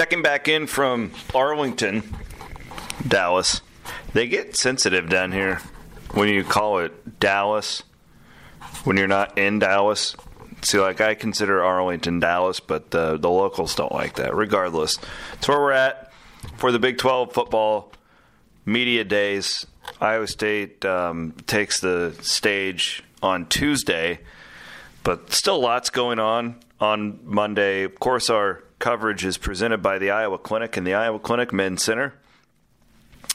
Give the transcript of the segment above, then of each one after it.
Checking back in from Arlington, Dallas. They get sensitive down here when you call it Dallas when you're not in Dallas. See, like I consider Arlington Dallas, but the the locals don't like that. Regardless, it's where we're at for the Big 12 football media days. Iowa State um, takes the stage on Tuesday, but still lots going on on Monday. Of course, our coverage is presented by the Iowa Clinic and the Iowa Clinic Men's Center.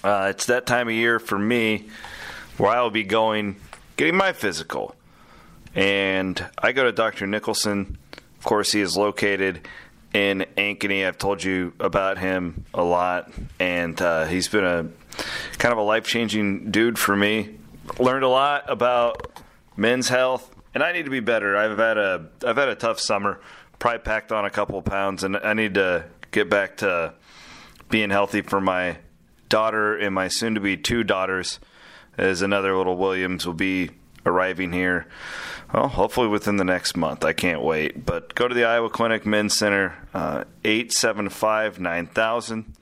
Uh, it's that time of year for me where I will be going getting my physical. And I go to Dr. Nicholson. Of course, he is located in Ankeny. I've told you about him a lot, and uh, he's been a kind of a life changing dude for me. Learned a lot about men's health, and I need to be better. I've had a I've had a tough summer. Probably packed on a couple pounds, and I need to get back to being healthy for my daughter and my soon to be two daughters. As another little Williams will be arriving here. Well, hopefully within the next month. I can't wait. But go to the Iowa Clinic Men's Center, uh, 875 9000,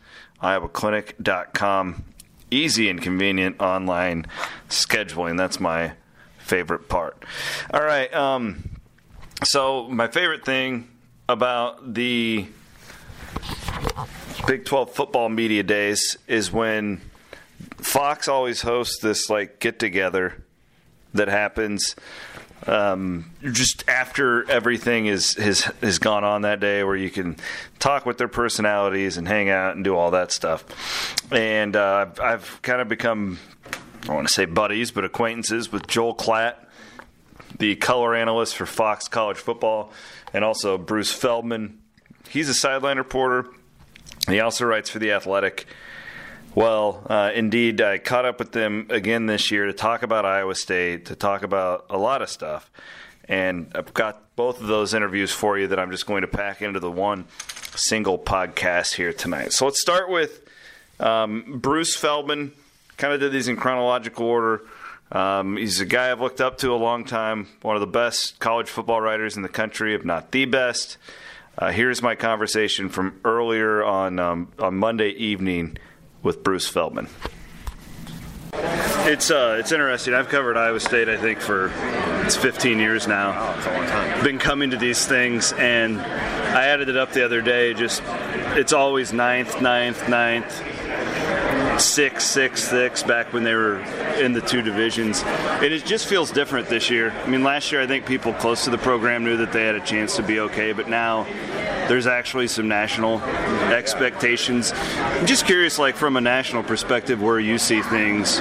iowaclinic.com. Easy and convenient online scheduling. That's my favorite part. All right. Um, so, my favorite thing about the Big 12 football media days is when Fox always hosts this like get together that happens um, just after everything is has has gone on that day, where you can talk with their personalities and hang out and do all that stuff. And uh, I've, I've kind of become I want to say buddies, but acquaintances with Joel Klatt, the color analyst for Fox College Football, and also Bruce Feldman. He's a sideline reporter. He also writes for The Athletic. Well, uh, indeed, I caught up with them again this year to talk about Iowa State, to talk about a lot of stuff. And I've got both of those interviews for you that I'm just going to pack into the one single podcast here tonight. So let's start with um, Bruce Feldman. Kind of did these in chronological order. Um, he's a guy I've looked up to a long time, one of the best college football writers in the country, if not the best. Uh, here's my conversation from earlier on um, on Monday evening with Bruce Feldman. It's uh, it's interesting. I've covered Iowa State, I think, for it's 15 years now. It's a long time. Been coming to these things, and I added it up the other day. Just it's always ninth, ninth, ninth, six, six, six. Back when they were in the two divisions, and it just feels different this year. I mean, last year I think people close to the program knew that they had a chance to be okay, but now there's actually some national expectations. I'm just curious, like from a national perspective, where you see things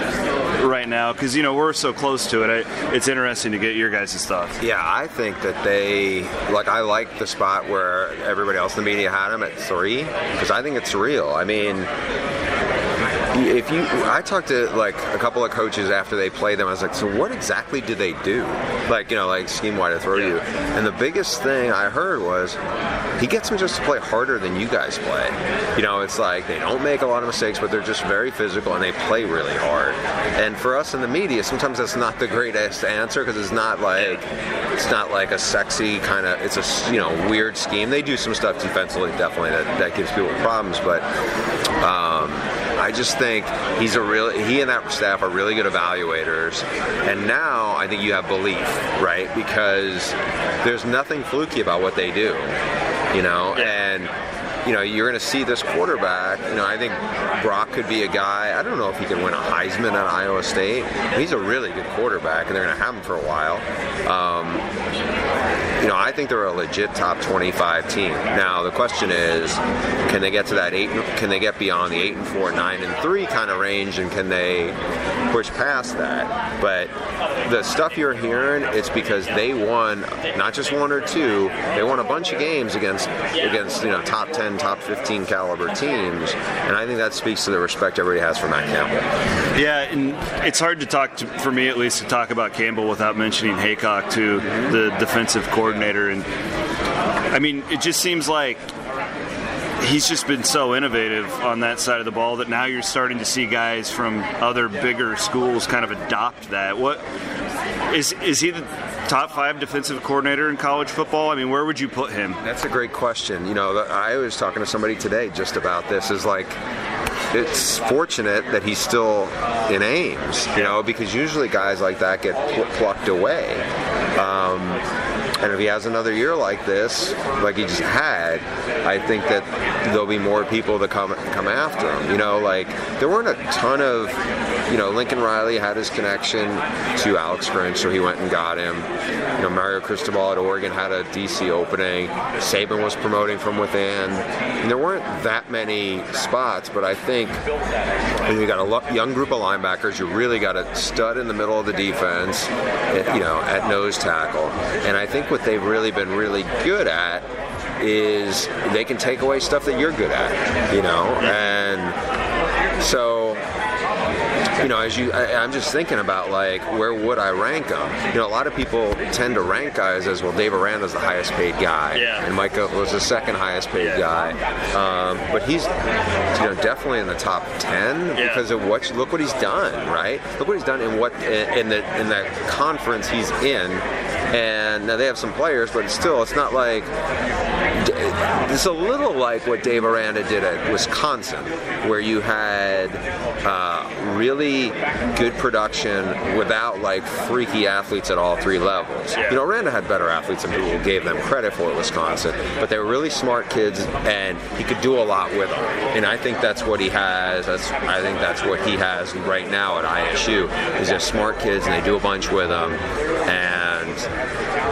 right now, because you know we're so close to it. I, it's interesting to get your guys' thoughts. Yeah, I think that they like. I like the spot where everybody else in the media had them at three because I think it's real. I mean. If you, I talked to like a couple of coaches after they played them. I was like, so what exactly did they do? Like, you know, like scheme wide to throw you. And the biggest thing I heard was he gets them just to play harder than you guys play. You know, it's like they don't make a lot of mistakes, but they're just very physical and they play really hard. And for us in the media, sometimes that's not the greatest answer because it's not like it's not like a sexy kind of. It's a you know weird scheme. They do some stuff defensively, definitely that, that gives people problems, but. Um, I just think he's a real he and that staff are really good evaluators. And now I think you have belief, right? Because there's nothing fluky about what they do. You know, and you know, you're going to see this quarterback. You know, I think Brock could be a guy. I don't know if he could win a Heisman at Iowa State. He's a really good quarterback, and they're going to have him for a while. Um, you know, I think they're a legit top 25 team. Now the question is, can they get to that eight? Can they get beyond the eight and four, nine and three kind of range, and can they push past that? But the stuff you're hearing, it's because they won not just one or two, they won a bunch of games against against you know top 10, top 15 caliber teams, and I think that speaks to the respect everybody has for Matt Campbell. Yeah, and it's hard to talk to, for me at least to talk about Campbell without mentioning Heacock too, the defensive coordinator, and I mean it just seems like he's just been so innovative on that side of the ball that now you're starting to see guys from other bigger schools kind of adopt that. What is is he? The, top five defensive coordinator in college football? I mean, where would you put him? That's a great question. You know, I was talking to somebody today just about this. Is like, it's fortunate that he's still in Ames, you know, because usually guys like that get pl- plucked away. Um, and if he has another year like this, like he just had, I think that there'll be more people that come come after him. You know, like there weren't a ton of, you know, Lincoln Riley had his connection to Alex Grinch, so he went and got him. Know, Mario Cristobal at Oregon had a DC opening. Saban was promoting from within. And there weren't that many spots, but I think when you got a young group of linebackers, you really got a stud in the middle of the defense, you know, at nose tackle. And I think what they've really been really good at is they can take away stuff that you're good at, you know, and so you know, as you, I, am just thinking about like where would I rank them? You know, a lot of people tend to rank guys as well. Dave Aranda's the highest paid guy, yeah. and Micah was the second highest paid yeah. guy. Um, but he's, you know, definitely in the top ten yeah. because of what. Look what he's done, right? Look what he's done in what in the in the conference he's in and now they have some players, but still, it's not like it's a little like what Dave Aranda did at Wisconsin, where you had uh, really good production without like freaky athletes at all three levels. You know, Aranda had better athletes than people gave them credit for at Wisconsin, but they were really smart kids, and he could do a lot with them. And I think that's what he has. That's I think that's what he has right now at ISU. Is they're smart kids, and they do a bunch with them, and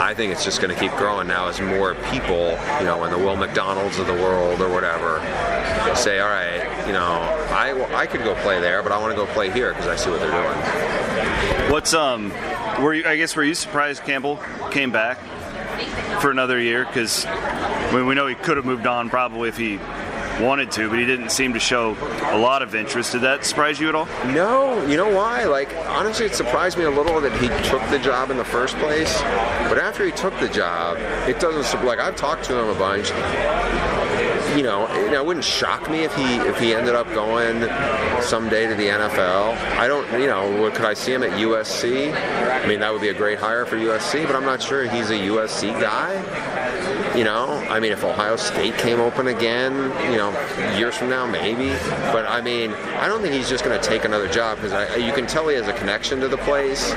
I think it's just going to keep growing now as more people, you know, in the Will McDonald's of the world or whatever, say, all right, you know, I, I could go play there, but I want to go play here because I see what they're doing. What's um, were you? I guess were you surprised Campbell came back for another year? Because I mean, we know he could have moved on probably if he wanted to, but he didn't seem to show a lot of interest. Did that surprise you at all? No, you know why? Like honestly, it surprised me a little that he took the job in the first place. But after he took the job, it doesn't like I've talked to him a bunch you know, it wouldn't shock me if he if he ended up going someday to the NFL. I don't, you know, could I see him at USC? I mean, that would be a great hire for USC, but I'm not sure he's a USC guy. You know, I mean, if Ohio State came open again, you know, years from now, maybe. But I mean, I don't think he's just going to take another job because you can tell he has a connection to the place.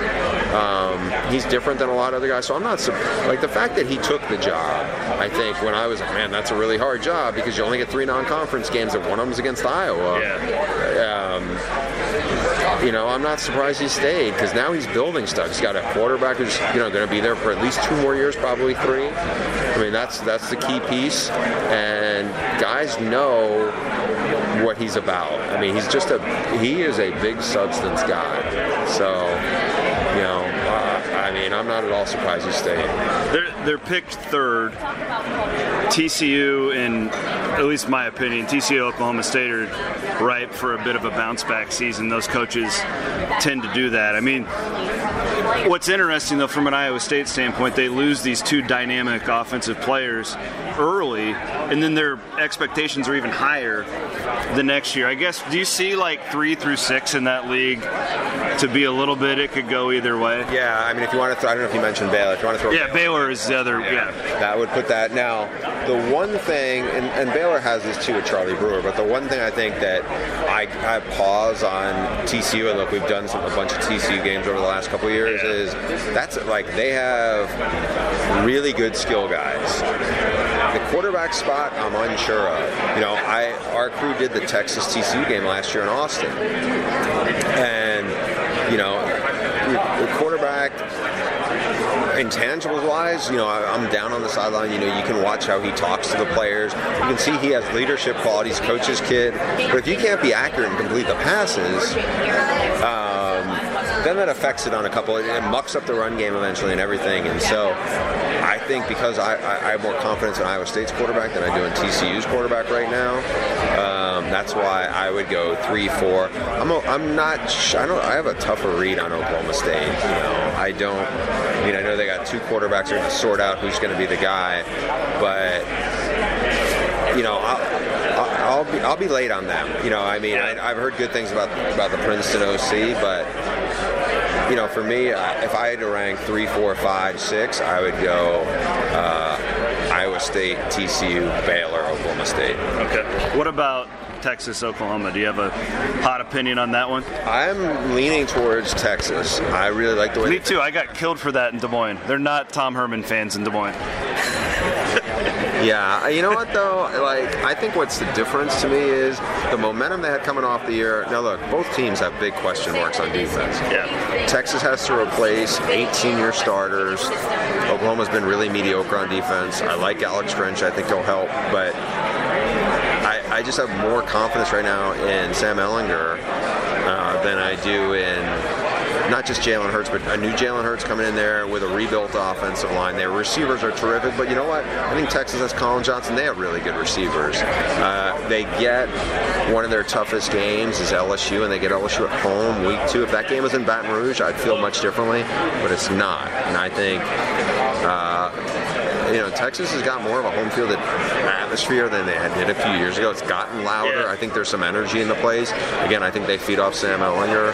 Um, he's different than a lot of other guys, so I'm not like the fact that he took the job. I think when I was like, man, that's a really hard job because you only get three non-conference games, and one of them's against Iowa. Yeah. Um, you know, I'm not surprised he stayed because now he's building stuff. He's got a quarterback who's you know going to be there for at least two more years, probably three. I mean, that's that's the key piece, and guys know what he's about. I mean, he's just a he is a big substance guy. So, I mean, I'm not at all surprised he's staying. They're they're picked third. TCU, in at least my opinion, TCU Oklahoma State are ripe for a bit of a bounce back season. Those coaches tend to do that. I mean, what's interesting though, from an Iowa State standpoint, they lose these two dynamic offensive players early, and then their expectations are even higher the next year. I guess, do you see like three through six in that league to be a little bit, it could go either way? Yeah, I mean, if you want to, throw, I don't know if you mentioned Baylor. If you want to throw, yeah, Baylor, Baylor is the other. Yeah. yeah, that would put that. Now, the one thing, and, and Baylor has this too with Charlie Brewer, but the one thing I think that I, I pause on TCU, and look, we've done some, a bunch of TCU games over the last couple years, yeah. is that's like they have really good skill guys. The quarterback spot, I'm unsure of. You know, I our crew did the Texas TCU game last year in Austin, and you know, the quarterback intangibles wise, you know, I'm down on the sideline. You know, you can watch how he talks to the players. You can see he has leadership qualities, coach's kid. But if you can't be accurate and complete the passes, then that affects it on a couple. It mucks up the run game eventually and everything. And so I think because I, I, I have more confidence in Iowa State's quarterback than I do in TCU's quarterback right now. Um, that's why I would go three, four. I'm, a, I'm not. I don't. I have a tougher read on Oklahoma State. You know, I don't. I mean, I know they got two quarterbacks. They're going to sort out who's going to be the guy, but you know, I'll, I'll, be I'll be late on them. You know, I mean, I, have heard good things about about the Princeton OC, but you know, for me, if I had to rank three, four, five, six, I would go uh, Iowa State, TCU, Baylor, Oklahoma State. Okay. What about Texas, Oklahoma. Do you have a hot opinion on that one? I'm leaning towards Texas. I really like the way. Me too. I got killed for that in Des Moines. They're not Tom Herman fans in Des Moines. Yeah, you know what though? Like, I think what's the difference to me is the momentum they had coming off the year. Now, look, both teams have big question marks on defense. Yeah. Texas has to replace eight senior starters. Oklahoma's been really mediocre on defense. I like Alex Grinch. I think he'll help, but I just have more confidence right now in Sam Ehlinger uh, than I do in not just Jalen Hurts, but a new Jalen Hurts coming in there with a rebuilt offensive line. Their receivers are terrific, but you know what? I think Texas has Collin Johnson. They have really good receivers. Uh, they get one of their toughest games is LSU, and they get LSU at home week two. If that game was in Baton Rouge, I'd feel much differently, but it's not. And I think. Uh, you know, Texas has got more of a home field atmosphere than they had did a few years ago. It's gotten louder. I think there's some energy in the place. Again, I think they feed off Sam Ehlinger.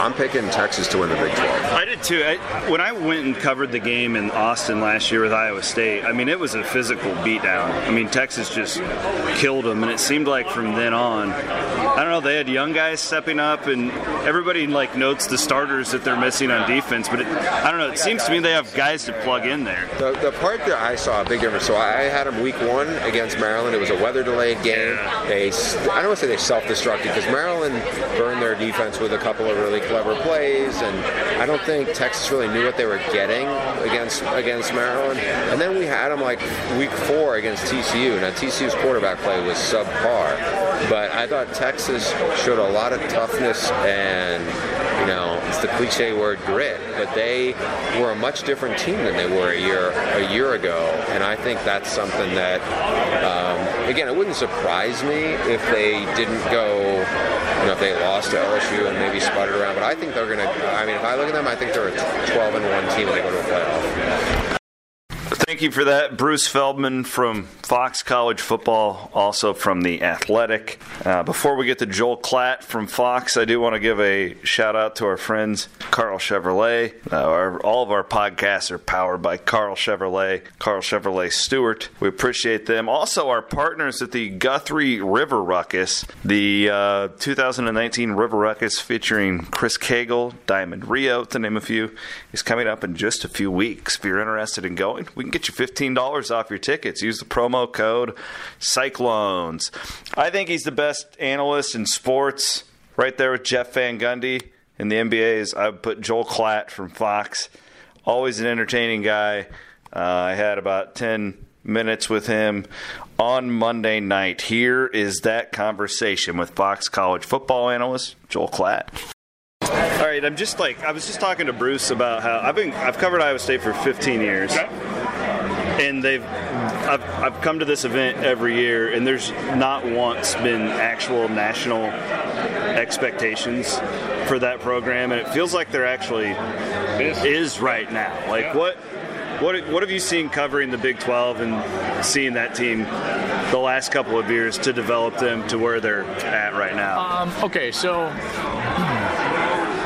I'm picking Texas to win the Big 12. I did too. I, when I went and covered the game in Austin last year with Iowa State, I mean, it was a physical beatdown. I mean, Texas just killed them, and it seemed like from then on, I don't know, they had young guys stepping up, and everybody like notes the starters that they're missing on defense, but it, I don't know. It seems to me they have guys to plug in there. The, the part that I saw a big difference. So I had them week one against Maryland. It was a weather delayed game. They, I don't want to say they self-destructed because Maryland burned their defense with a couple of really clever plays, and I don't think Texas really knew what they were getting against against Maryland. And then we had them like week four against TCU. Now TCU's quarterback play was subpar, but I thought Texas showed a lot of toughness and it's the cliche word grit, but they were a much different team than they were a year a year ago, and I think that's something that um, again it wouldn't surprise me if they didn't go, you know, if they lost to LSU and maybe sputtered around. But I think they're gonna. I mean, if I look at them, I think they're a 12 and one team when they go to a playoff. Thank you for that, Bruce Feldman from Fox College Football, also from The Athletic. Uh, before we get to Joel Klatt from Fox, I do want to give a shout out to our friends, Karl Chevrolet. Uh, our, all of our podcasts are powered by Karl Chevrolet, Karl Chevrolet Stuart. We appreciate them. Also, our partners at the Guthrie River Ruckus, the uh, 2019 River Ruckus featuring Chris Cagle, Diamond Rio, to name a few, is coming up in just a few weeks. If you're interested in going, we can get you $15 off your tickets. Use the promo code Cyclones. I think he's the best analyst in sports, right there with Jeff Van Gundy. In the NBA's, I would put Joel Klatt from Fox. Always an entertaining guy. Uh, I had about 10 minutes with him on Monday night. Here is that conversation with Fox College football analyst Joel Klatt. All right, I'm just like I was just talking to Bruce about how I've been I've covered Iowa State for 15 years. Okay and they've I've, I've come to this event every year, and there's not once been actual national expectations for that program, and it feels like there actually is right now. Like yeah. what? What, what have you seen covering the Big 12 and seeing that team the last couple of years to develop them to where they're at right now? Um, okay, so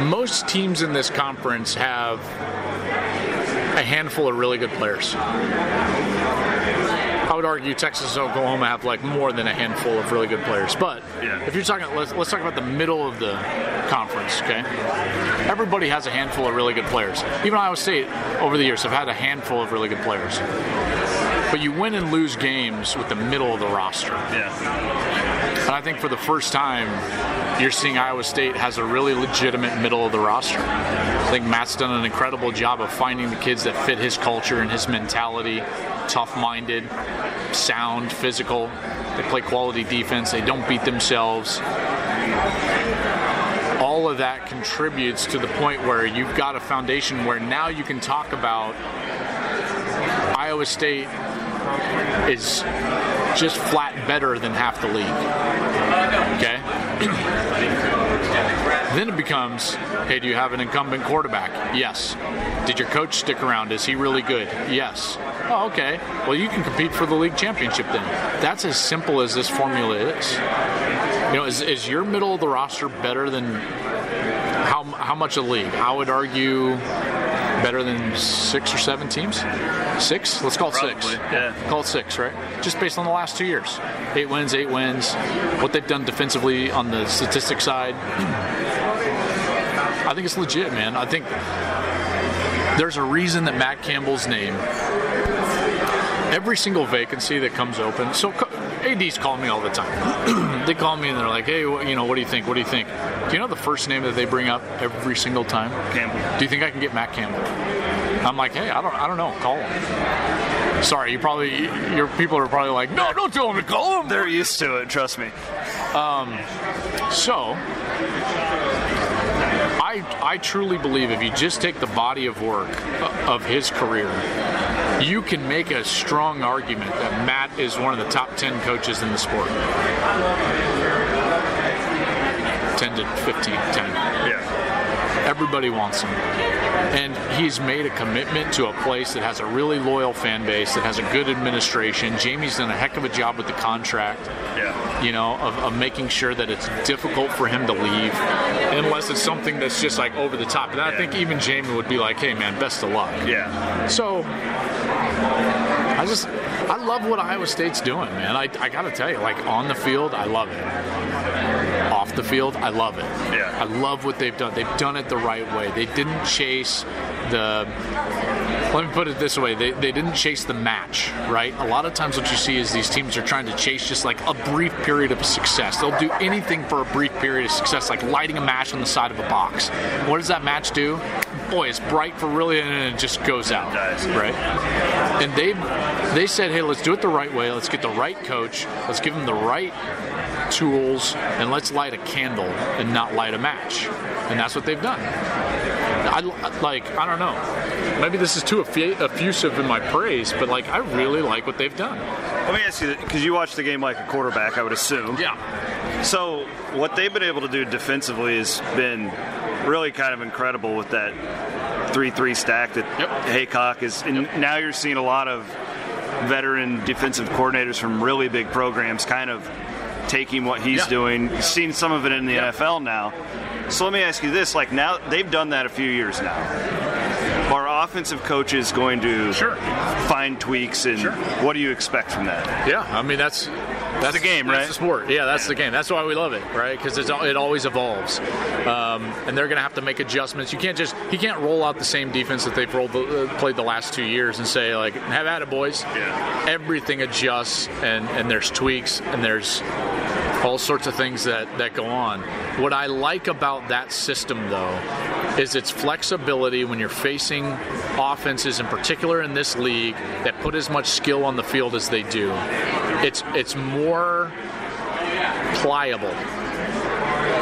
most teams in this conference have a handful of really good players. I would argue Texas and Oklahoma have like more than a handful of really good players. But yeah. if you're talking, let's, let's talk about the middle of the conference, okay? Everybody has a handful of really good players. Even Iowa State over the years have had a handful of really good players. But you win and lose games with the middle of the roster. Yeah. And I think for the first time, you're seeing Iowa State has a really legitimate middle of the roster. I think Matt's done an incredible job of finding the kids that fit his culture and his mentality, tough minded, sound, physical. They play quality defense, they don't beat themselves. All of that contributes to the point where you've got a foundation where now you can talk about Iowa State is just flat better than half the league. Okay? then it becomes hey, do you have an incumbent quarterback? Yes. Did your coach stick around? Is he really good? Yes. Oh, okay. Well, you can compete for the league championship then. That's as simple as this formula is. You know, is, is your middle of the roster better than how how much a league? I would argue better than six or seven teams. Six? Let's call it six. Probably, yeah. Call it six, right? Just based on the last two years. Eight wins, eight wins. What they've done defensively on the statistic side. I think it's legit, man. I think there's a reason that Matt Campbell's name every single vacancy that comes open. So AD's call me all the time. they call me and they're like, "Hey, you know, what do you think? What do you think?" Do you know the first name that they bring up every single time? Campbell. Do you think I can get Matt Campbell? I'm like, "Hey, I don't, I don't know. Call him." Sorry, you probably your people are probably like, "No, don't tell him to call him." They're used to it. Trust me. Um, so, I I truly believe if you just take the body of work uh, of his career, you can make a strong argument that Matt is one of the top 10 coaches in the sport. 10 to 15, 10. Yeah. Everybody wants him. And he's made a commitment to a place that has a really loyal fan base, that has a good administration. Jamie's done a heck of a job with the contract Yeah. you know, of, of making sure that it's difficult for him to leave, unless it's something that's just like over the top. And I think even Jamie would be like, "Hey, man, best of luck." Yeah. So, I just, I love what Iowa State's doing, man. I, I got to tell you, like on the field, I love it. Off the field, I love it. Yeah. I love what they've done. They've done it the right way. They didn't chase the let me put it this way they, they didn't chase the match right a lot of times what you see is these teams are trying to chase just like a brief period of success they'll do anything for a brief period of success like lighting a match on the side of a box what does that match do boy it's bright for really and then it just goes out right and they they said hey let's do it the right way let's get the right coach let's give them the right tools and let's light a candle and not light a match and that's what they've done I like. I don't know. Maybe this is too effusive in my praise, but like, I really like what they've done. Let me ask you, because you watch the game like a quarterback, I would assume. Yeah. So what they've been able to do defensively has been really kind of incredible with that three-three stack that Yep. Heacock is. And now you're seeing a lot of veteran defensive coordinators from really big programs kind of taking what he's Yeah. doing. You've seen some of it in the NFL now. So let me ask you this: like now they've done that a few years now. Are offensive coaches going to Sure. find tweaks, and Sure. what do you expect from that? Yeah. I mean, that's that's the game, that's right? the sport. Yeah, that's the game. That's why we love it, right? Because it always evolves, um, and they're going to have to make adjustments. You can't just he can't roll out the same defense that they've rolled the, uh, played the last two years and say like, "Have at it, boys." Yeah. Everything adjusts, and and there's tweaks, and there's all sorts of things that, that go on. What I like about that system, though, is its flexibility when you're facing offenses, in particular in this league, that put as much skill on the field as they do. It's it's more pliable,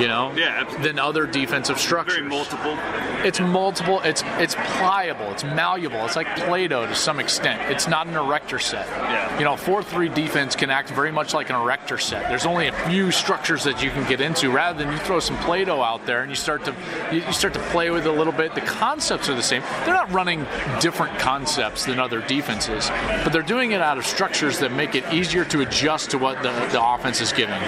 you know, Yeah, absolutely. than other defensive structures. Very multiple. It's multiple. It's it's pliable. It's malleable. It's like Play-Doh to some extent. It's not an erector set. Yeah. You know, four-three defense can act very much like an erector set. There's only a few structures that you can get into. Rather than you throw some Play-Doh out there and you start to you, start to play with it a little bit. The concepts are the same. They're not running different concepts than other defenses, but they're doing it out of structures that make it easier to adjust to what the, the offense is giving.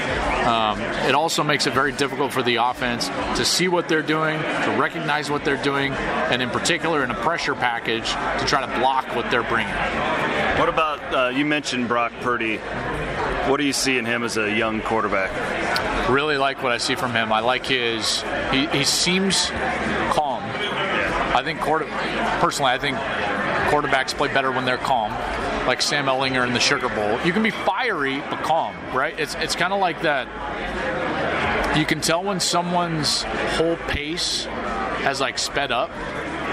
Um, it also makes it very difficult for the offense to see what they're doing, to recognize what they're doing, and in particular in a pressure package to try to block what they're bringing. What about uh, you mentioned Brock Purdy? What do you see in him as a young quarterback? Really like what I see from him. I like his. He, he seems calm. I think quarter, personally, I think quarterbacks play better when they're calm. Like Sam Ehlinger in the Sugar Bowl, you can be fiery but calm, right? It's it's kind of like that. You can tell when someone's whole pace has like sped up,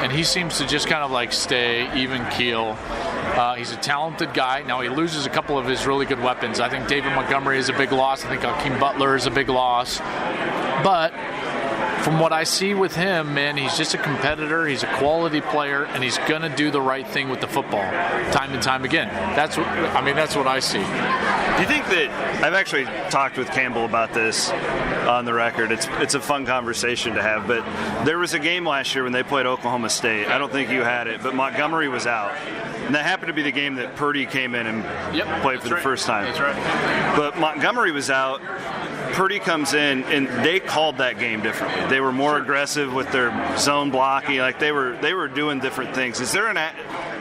and he seems to just kind of like stay even keel. Uh, he's a talented guy. Now he loses a couple of his really good weapons. I think David Montgomery is a big loss. I think Hakeem Butler is a big loss. But from what I see with him, man, he's just a competitor. He's a quality player, and he's gonna do the right thing with the football, time and time again. That's what I mean. That's what I see. Do you think that I've actually talked with Campbell about this on the record? It's it's a fun conversation to have. But there was a game last year when they played Oklahoma State. I don't think you had it, but Montgomery was out, and that happened to be the game that Purdy came in and Yep, played for the right. first time. That's right. But Montgomery was out. Purdy comes in, and they called that game differently. They were more aggressive with their zone blocking. Like they were, they were doing different things. Is there an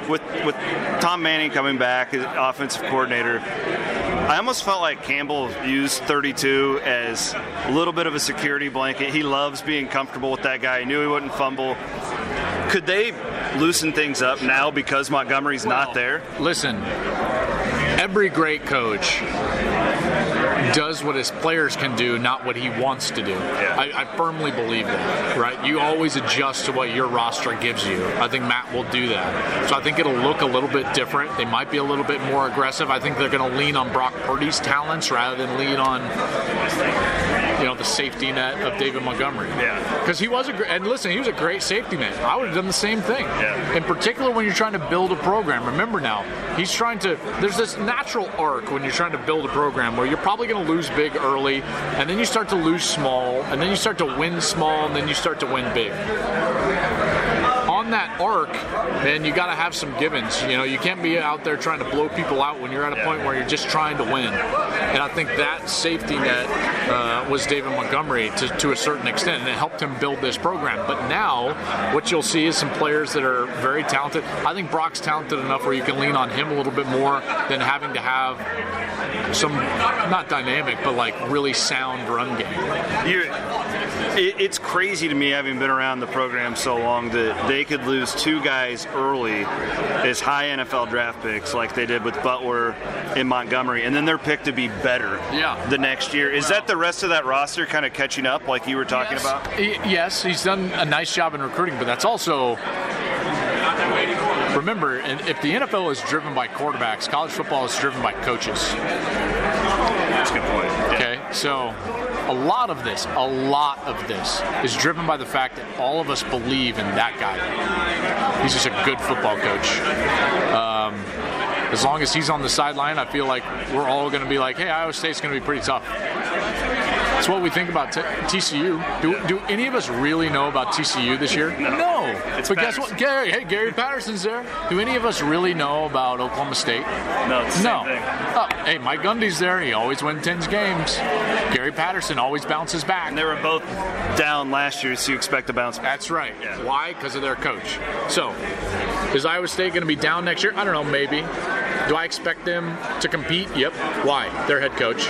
with with Tom Manning coming back, as offensive coordinator? I almost felt like Campbell used 32 as a little bit of a security blanket. He loves being comfortable with that guy. He knew he wouldn't fumble. Could they loosen things up now because Montgomery's well, not there? Listen, every great coach does what his players can do, not what he wants to do. Yeah. I, I, firmly believe that, right? You always adjust to what your roster gives you. I think Matt will do that. So I think it'll look a little bit different. They might be a little bit more aggressive. I think they're going to lean on Brock Purdy's talents rather than lean on you know the safety net of David Montgomery. Yeah. Because he was a great, and listen, he was a great safety net. I would have done the same thing. Yeah. In particular, when you're trying to build a program. Remember now, he's trying to. There's this natural arc when you're trying to build a program where you're probably going to lose big early, and then you start to lose small, and then you start to win small, and then you start to win big on that arc, then you got to have some givens. You know, you can't be out there trying to blow people out when you're at a point where you're just trying to win. And I think that safety net uh, was David Montgomery to, to a certain extent, and it helped him build this program. But now, what you'll see is some players that are very talented. I think Brock's talented enough where you can lean on him a little bit more than having to have some not dynamic, but like really sound run game. You, it, it's crazy to me, having been around the program so long, that they could lose two guys early as high NFL draft picks, like they did with Butler and Montgomery, and then they're picked to be better. Yeah. The next year, is well, that the rest of that roster kind of catching up, like you were talking yes, about? Yes, he's done a nice job in recruiting, but that's also remember, if the NFL is driven by quarterbacks, college football is driven by coaches. That's a good point. Yeah. Okay, so a lot of this, a lot of this is driven by the fact that all of us believe in that guy. He's just a good football coach. Um, as long as he's on the sideline, I feel like we're all going to be like, hey, Iowa State's going to be pretty tough. That's what we think about t- TCU. Do, do any of us really know about TCU this year? No. no. But Patterson. guess what? Gary, hey, Gary Patterson's there. Do any of us really know about Oklahoma State? No. no. Oh, hey, Mike Gundy's there. He always wins 10 games. Gary Patterson always bounces back. And they were both down last year, so you expect to bounce back. That's right. Yeah. Why? Because of their coach. So, is Iowa State going to be down next year? I don't know, maybe. Do I expect them to compete? Yep. Why? Their head coach.